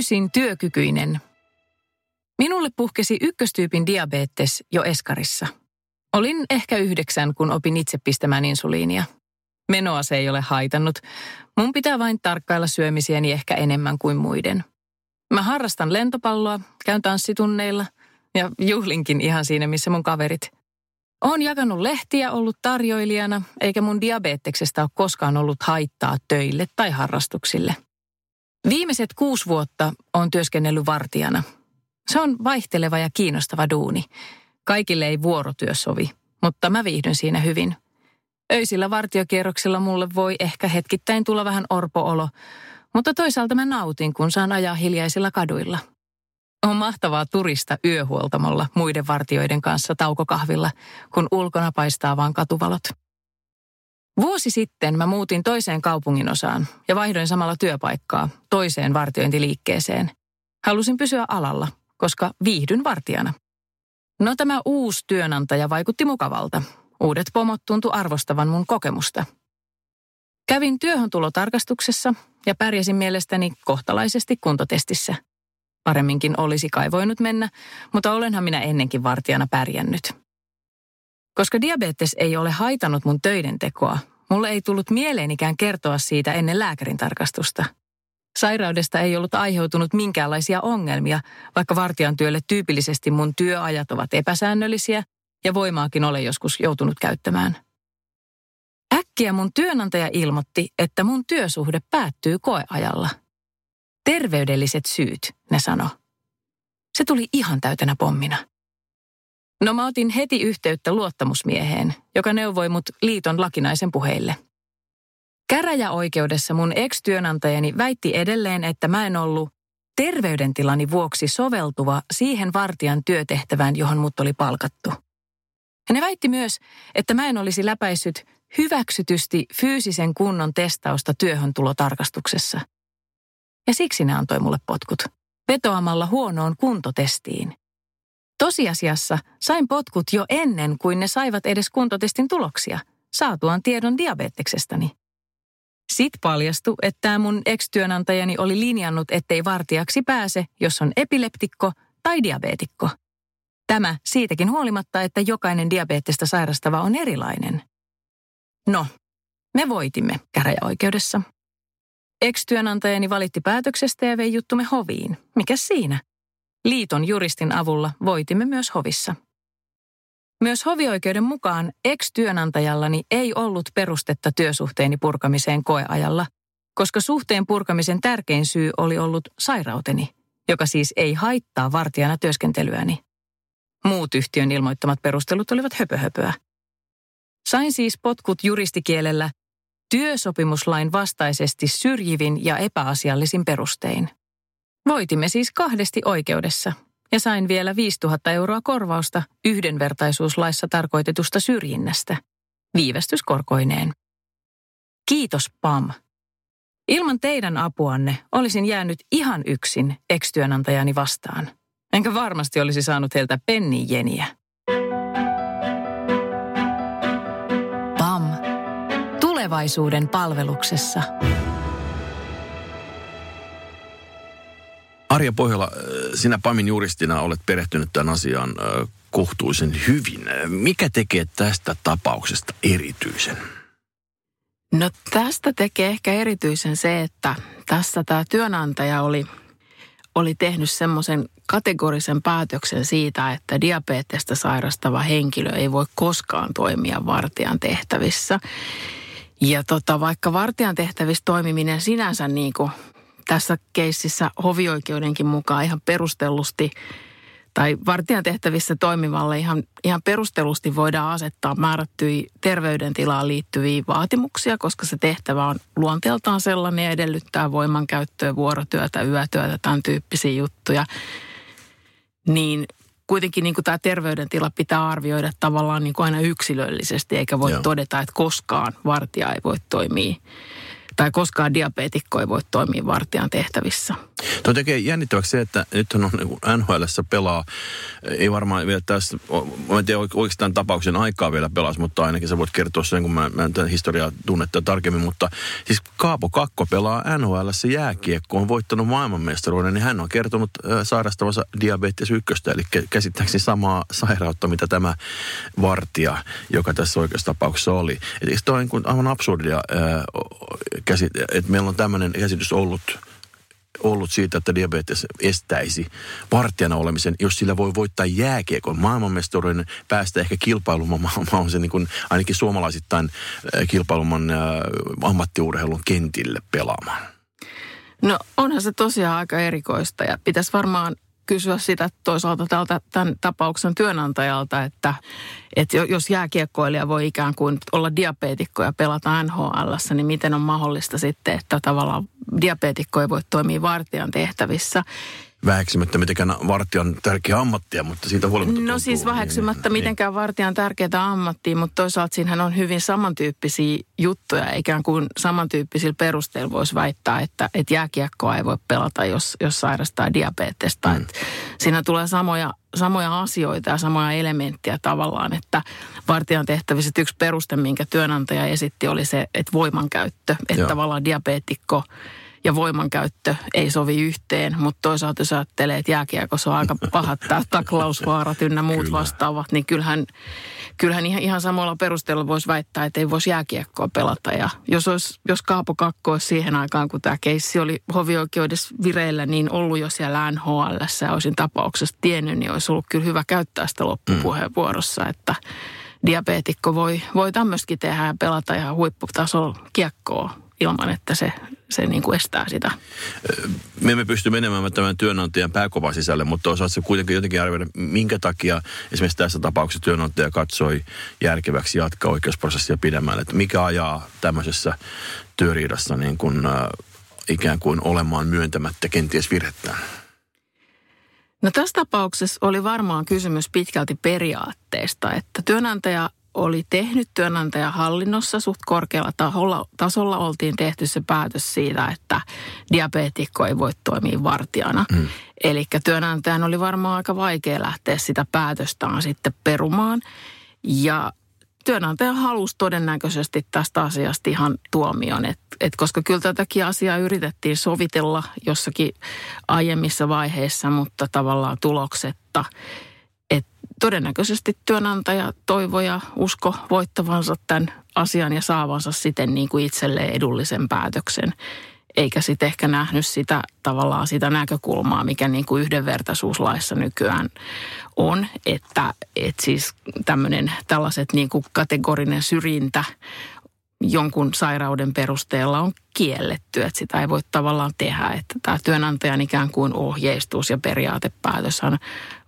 Täysin työkykyinen. Minulle puhkesi ykköstyypin diabetes jo eskarissa. Olin ehkä yhdeksän, kun opin itse pistämään insuliinia. Menoa se ei ole haitannut. Mun pitää vain tarkkailla syömisiäni ehkä enemmän kuin muiden. Mä harrastan lentopalloa, käyn tanssitunneilla ja juhlinkin ihan siinä, missä mun kaverit. Oon jakanut lehtiä, ollut tarjoilijana, eikä mun diabeteksestä ole koskaan ollut haittaa töille tai harrastuksille. Viimeiset kuusi vuotta on työskennellyt vartijana. Se on vaihteleva ja kiinnostava duuni. Kaikille ei vuorotyö sovi, mutta mä viihdyn siinä hyvin. Öisillä vartiokierroksilla mulle voi ehkä hetkittäin tulla vähän orpoolo, mutta toisaalta mä nautin, kun saan ajaa hiljaisilla kaduilla. On mahtavaa turista yöhuoltamolla muiden vartioiden kanssa taukokahvilla, kun ulkona paistaa vaan katuvalot. Vuosi sitten mä muutin toiseen kaupungin osaan ja vaihdoin samalla työpaikkaa toiseen vartiointiliikkeeseen. Halusin pysyä alalla, koska viihdyn vartijana. No tämä uusi työnantaja vaikutti mukavalta. Uudet pomot tuntu arvostavan mun kokemusta. Kävin työhön tulotarkastuksessa ja pärjäsin mielestäni kohtalaisesti kuntotestissä. Paremminkin olisi kai voinut mennä, mutta olenhan minä ennenkin vartijana pärjännyt. Koska diabetes ei ole haitannut mun töiden tekoa, mulle ei tullut mieleenikään kertoa siitä ennen lääkärin tarkastusta. Sairaudesta ei ollut aiheutunut minkäänlaisia ongelmia, vaikka vartijan työlle tyypillisesti mun työajat ovat epäsäännöllisiä ja voimaakin olen joskus joutunut käyttämään. Äkkiä mun työnantaja ilmoitti, että mun työsuhde päättyy koeajalla. Terveydelliset syyt, ne sano. Se tuli ihan täytänä pommina. No mä otin heti yhteyttä luottamusmieheen, joka neuvoi mut liiton lakinaisen puheille. Käräjäoikeudessa mun ex-työnantajani väitti edelleen, että mä en ollut terveydentilani vuoksi soveltuva siihen vartijan työtehtävään, johon mut oli palkattu. Ja ne väitti myös, että mä en olisi läpäissyt hyväksytysti fyysisen kunnon testausta työhön tulotarkastuksessa. Ja siksi ne antoi mulle potkut, vetoamalla huonoon kuntotestiin. Tosiasiassa sain potkut jo ennen kuin ne saivat edes kuntotestin tuloksia, saatuaan tiedon diabeteksestäni. Sitten paljastui, että mun ex-työnantajani oli linjannut, ettei vartijaksi pääse, jos on epileptikko tai diabeetikko. Tämä siitäkin huolimatta, että jokainen diabeettista sairastava on erilainen. No, me voitimme käräjäoikeudessa. Ex-työnantajani valitti päätöksestä ja vei juttumme hoviin. Mikä siinä? Liiton juristin avulla voitimme myös hovissa. Myös hovioikeuden mukaan ex-työnantajallani ei ollut perustetta työsuhteeni purkamiseen koeajalla, koska suhteen purkamisen tärkein syy oli ollut sairauteni, joka siis ei haittaa vartijana työskentelyäni. Muut yhtiön ilmoittamat perustelut olivat höpöhöpöä. Sain siis potkut juristikielellä työsopimuslain vastaisesti syrjivin ja epäasiallisin perustein. Voitimme siis kahdesti oikeudessa ja sain vielä 5000 euroa korvausta yhdenvertaisuuslaissa tarkoitetusta syrjinnästä, viivästyskorkoineen. Kiitos PAM. Ilman teidän apuanne olisin jäänyt ihan yksin ex-työnantajani vastaan. Enkä varmasti olisi saanut heiltä jeniä. PAM. Tulevaisuuden palveluksessa. Arja Pohjola, äh, sinä PAMin juristina olet perehtynyt tämän asian äh, kohtuullisen hyvin. Mikä tekee tästä tapauksesta erityisen? No tästä tekee ehkä erityisen se, että tässä tämä työnantaja oli, oli tehnyt semmoisen kategorisen päätöksen siitä, että diabetesta sairastava henkilö ei voi koskaan toimia vartijan tehtävissä. Ja tota, vaikka vartijan tehtävissä toimiminen sinänsä niin kuin tässä keississä hovioikeudenkin mukaan ihan perustellusti tai vartijan tehtävissä toimivalle ihan, ihan perustelusti voidaan asettaa määrättyihin terveydentilaan liittyviä vaatimuksia, koska se tehtävä on luonteeltaan sellainen ja edellyttää voimankäyttöä, vuorotyötä, yötyötä, tämän tyyppisiä juttuja. Niin kuitenkin niin kuin tämä terveydentila pitää arvioida tavallaan niin kuin aina yksilöllisesti, eikä voi Joo. todeta, että koskaan vartija ei voi toimia tai koskaan diabeetikko ei voi toimia vartijan tehtävissä. Tuo tekee jännittäväksi se, että nyt on NHL pelaa, ei varmaan vielä tässä, mä en tiedä oikeastaan tapauksen aikaa vielä pelas, mutta ainakin sä voit kertoa sen, kun mä, mä en historiaa tunnetta tarkemmin, mutta siis Kaapo Kakko pelaa NHL jääkiekko, on voittanut maailmanmestaruuden, niin hän on kertonut sairastavansa diabetes ykköstä, eli käsittääkseni samaa sairautta, mitä tämä vartija, joka tässä oikeassa tapauksessa oli. Eli se on niin kuin aivan absurdia, äh, että meillä on tämmöinen käsitys ollut – ollut siitä, että diabetes estäisi partijana olemisen, jos sillä voi voittaa jääkiekon maailmanmestaruuden, päästä ehkä kilpailumaan, mä on se niin kuin ainakin suomalaisittain äh, kilpailuman äh, ammattiurheilun kentille pelaamaan. No onhan se tosiaan aika erikoista ja pitäisi varmaan kysyä sitä toisaalta tältä tämän tapauksen työnantajalta, että, että jos jääkiekkoilija voi ikään kuin olla diabeetikko ja pelata NHL, niin miten on mahdollista sitten, että tavallaan diabeetikko ei voi toimia vartijan tehtävissä väheksymättä mitenkään vartijan tärkeä ammattia, mutta siitä huolimatta... No siis väheksymättä niin, mitenkään niin. vartijan tärkeää ammattia, mutta toisaalta siinähän on hyvin samantyyppisiä juttuja. Ikään kuin samantyyppisillä perusteilla voisi väittää, että, että jääkiekkoa ei voi pelata, jos, jos sairastaa diabetesta. Mm. siinä tulee samoja, samoja asioita ja samoja elementtejä tavallaan, että vartijan tehtävissä yksi peruste, minkä työnantaja esitti, oli se, että voimankäyttö. Että Joo. tavallaan diabeetikko ja voimankäyttö ei sovi yhteen, mutta toisaalta jos ajattelee, että jääkiekossa on aika pahat tämä taklausvaarat ynnä muut Kyllä. vastaavat, niin kyllähän, kyllähän ihan, ihan samalla perusteella voisi väittää, että ei voisi jääkiekkoa pelata. Ja jos, olisi, jos Kaapo Kakko olisi siihen aikaan, kun tämä keissi oli hovioikeudessa vireillä, niin ollut jo siellä NHL ja olisin tapauksesta tiennyt, niin olisi ollut kyllä hyvä käyttää sitä loppupuheenvuorossa, mm. että diabeetikko voi, voi tämmöistäkin tehdä ja pelata ihan huipputasolla kiekkoa ilman, että se, se niin kuin estää sitä. Me emme pysty menemään tämän työnantajan pääkovan sisälle, mutta osaat se kuitenkin jotenkin arvioida, minkä takia esimerkiksi tässä tapauksessa työnantaja katsoi järkeväksi jatkaa oikeusprosessia pidemmälle. Että mikä ajaa tämmöisessä työriidassa niin kuin, äh, ikään kuin olemaan myöntämättä kenties virhettä? No tässä tapauksessa oli varmaan kysymys pitkälti periaatteesta, että työnantaja oli tehnyt työnantajahallinnossa suht korkealla taholla, tasolla oltiin tehty se päätös siitä, että diabeetikko ei voi toimia vartijana. Mm. Eli työnantajan oli varmaan aika vaikea lähteä sitä päätöstään sitten perumaan. Ja työnantaja halusi todennäköisesti tästä asiasta ihan tuomion, et, et koska kyllä tätäkin asiaa yritettiin sovitella jossakin aiemmissa vaiheissa, mutta tavallaan tuloksetta – todennäköisesti työnantaja toivoi ja usko voittavansa tämän asian ja saavansa siten niin kuin itselleen edullisen päätöksen. Eikä sitten ehkä nähnyt sitä tavallaan sitä näkökulmaa, mikä niin kuin yhdenvertaisuuslaissa nykyään on, että, että siis tämmöinen tällaiset niin kuin kategorinen syrjintä jonkun sairauden perusteella on kielletty, että sitä ei voi tavallaan tehdä. Että tämä työnantajan ikään kuin ohjeistus ja periaatepäätöshän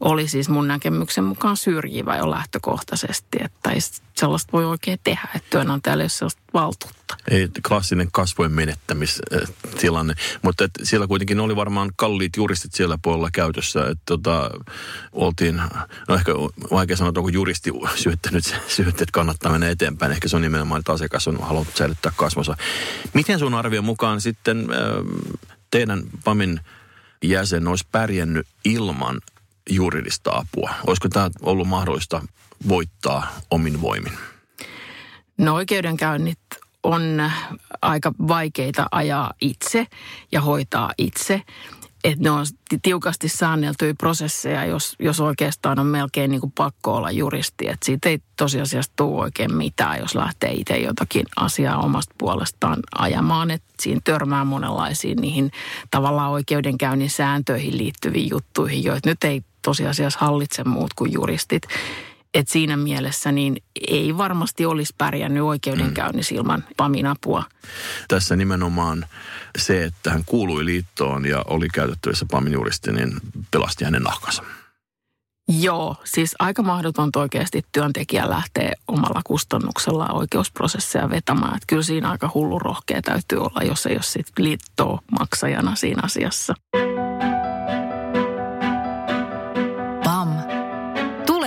oli siis mun näkemyksen mukaan syrjivä jo lähtökohtaisesti, että ei sellaista voi oikein tehdä, että työnantajalle ei ole sellaista valtuutta. Ei klassinen kasvojen menettämistilanne, mutta että siellä kuitenkin oli varmaan kalliit juristit siellä puolella käytössä, että tota, oltiin, no ehkä vaikea sanoa, että onko juristi syöttänyt syötteet kannattaa mennä eteenpäin, ehkä se on nimenomaan, että asiakas on halunnut säilyttää kasvonsa. Miten sun arvion mukaan sitten teidän PAMin jäsen olisi pärjännyt ilman juridista apua? Olisiko tämä ollut mahdollista voittaa omin voimin? No oikeudenkäynnit on aika vaikeita ajaa itse ja hoitaa itse että ne on tiukasti säänneltyjä prosesseja, jos, jos oikeastaan on melkein niin kuin pakko olla juristi. Että siitä ei tosiasiassa tule oikein mitään, jos lähtee itse jotakin asiaa omasta puolestaan ajamaan. Että siinä törmää monenlaisiin niihin tavallaan oikeudenkäynnin sääntöihin liittyviin juttuihin, joita nyt ei tosiasiassa hallitse muut kuin juristit. Et siinä mielessä niin ei varmasti olisi pärjännyt oikeudenkäynnissä mm. ilman PAMin apua. Tässä nimenomaan se, että hän kuului liittoon ja oli käytettävissä PAMin juristi, niin pelasti hänen nahkansa. Joo, siis aika mahdotonta oikeasti työntekijä lähtee omalla kustannuksella oikeusprosesseja vetämään. Että kyllä siinä aika hullu rohkea täytyy olla, jos ei ole sit liittoa maksajana siinä asiassa. PAM.